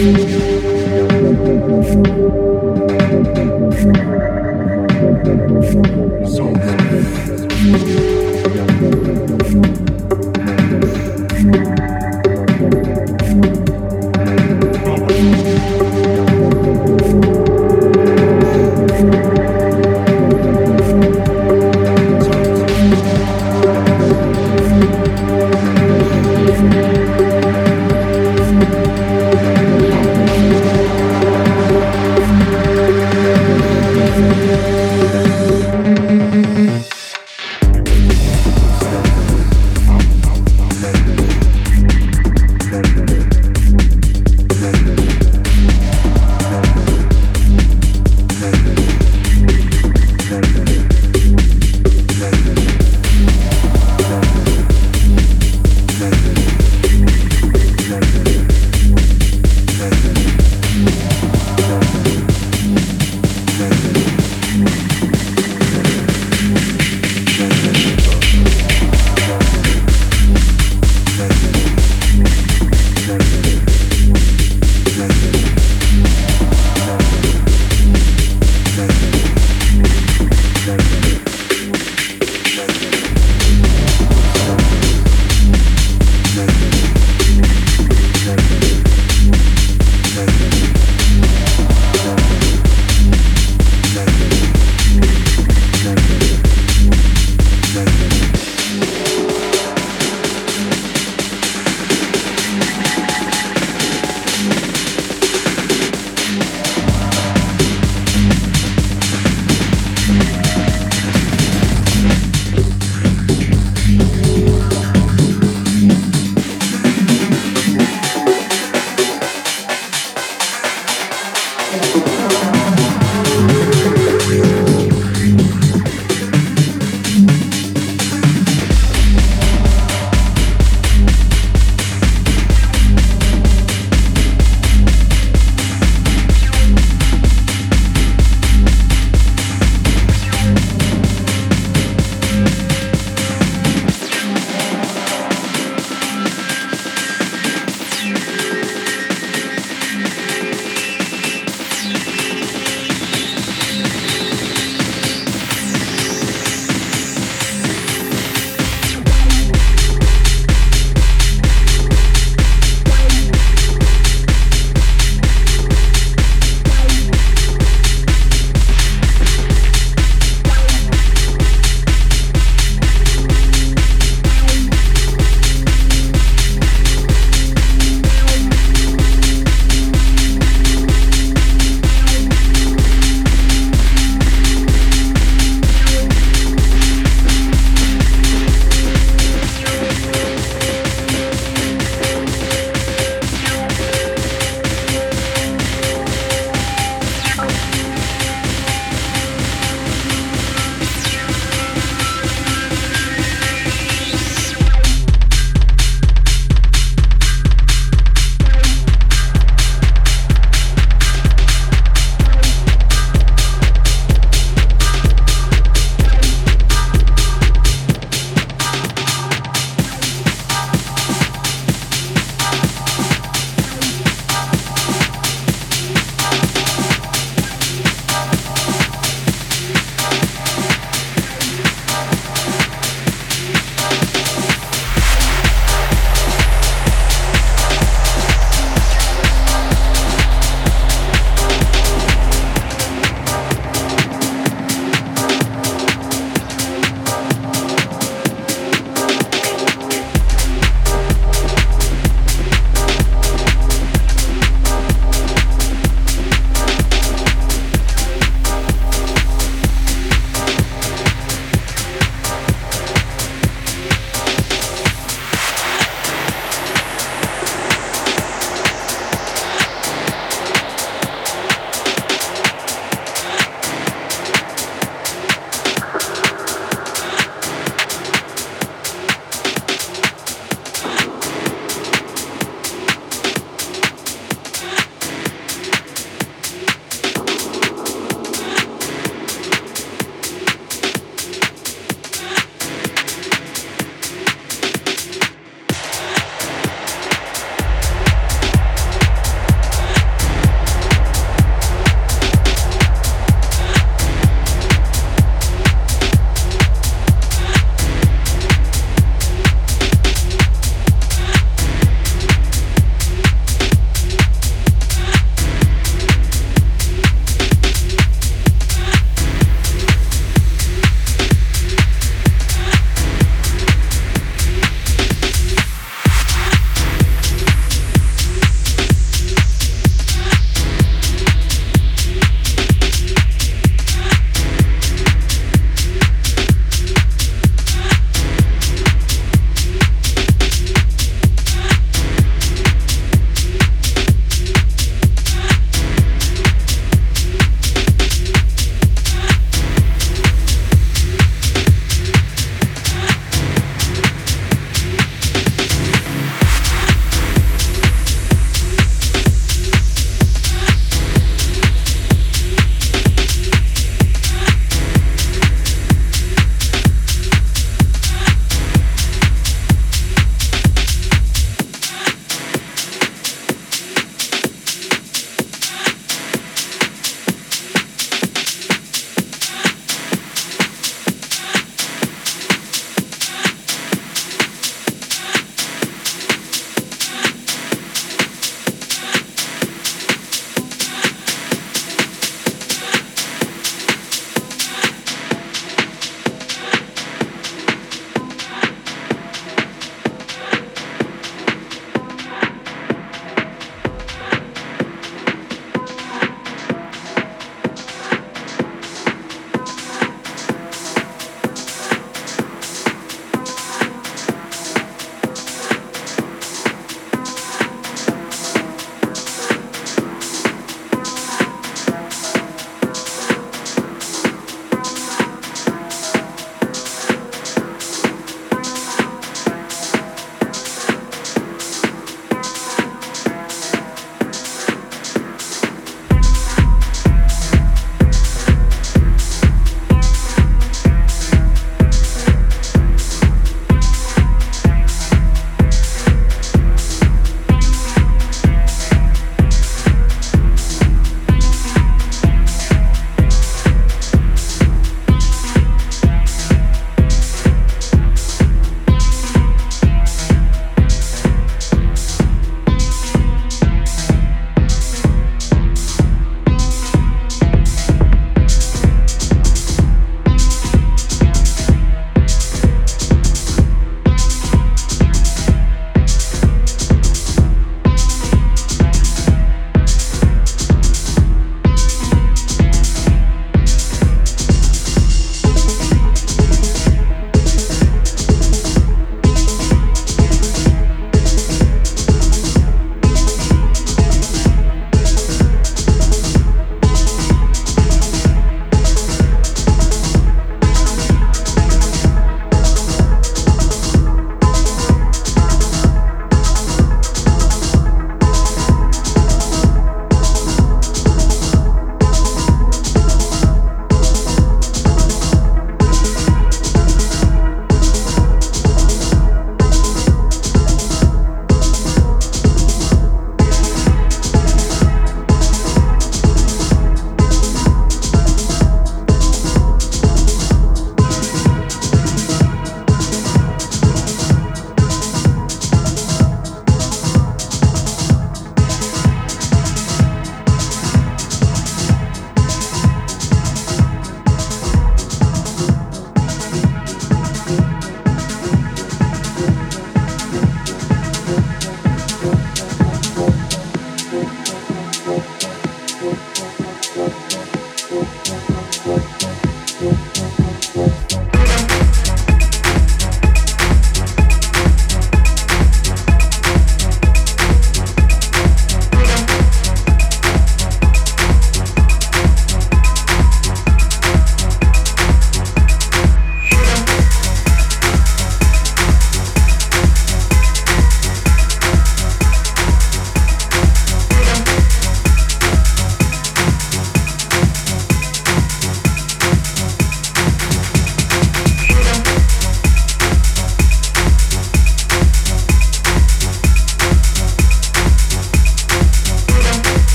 So.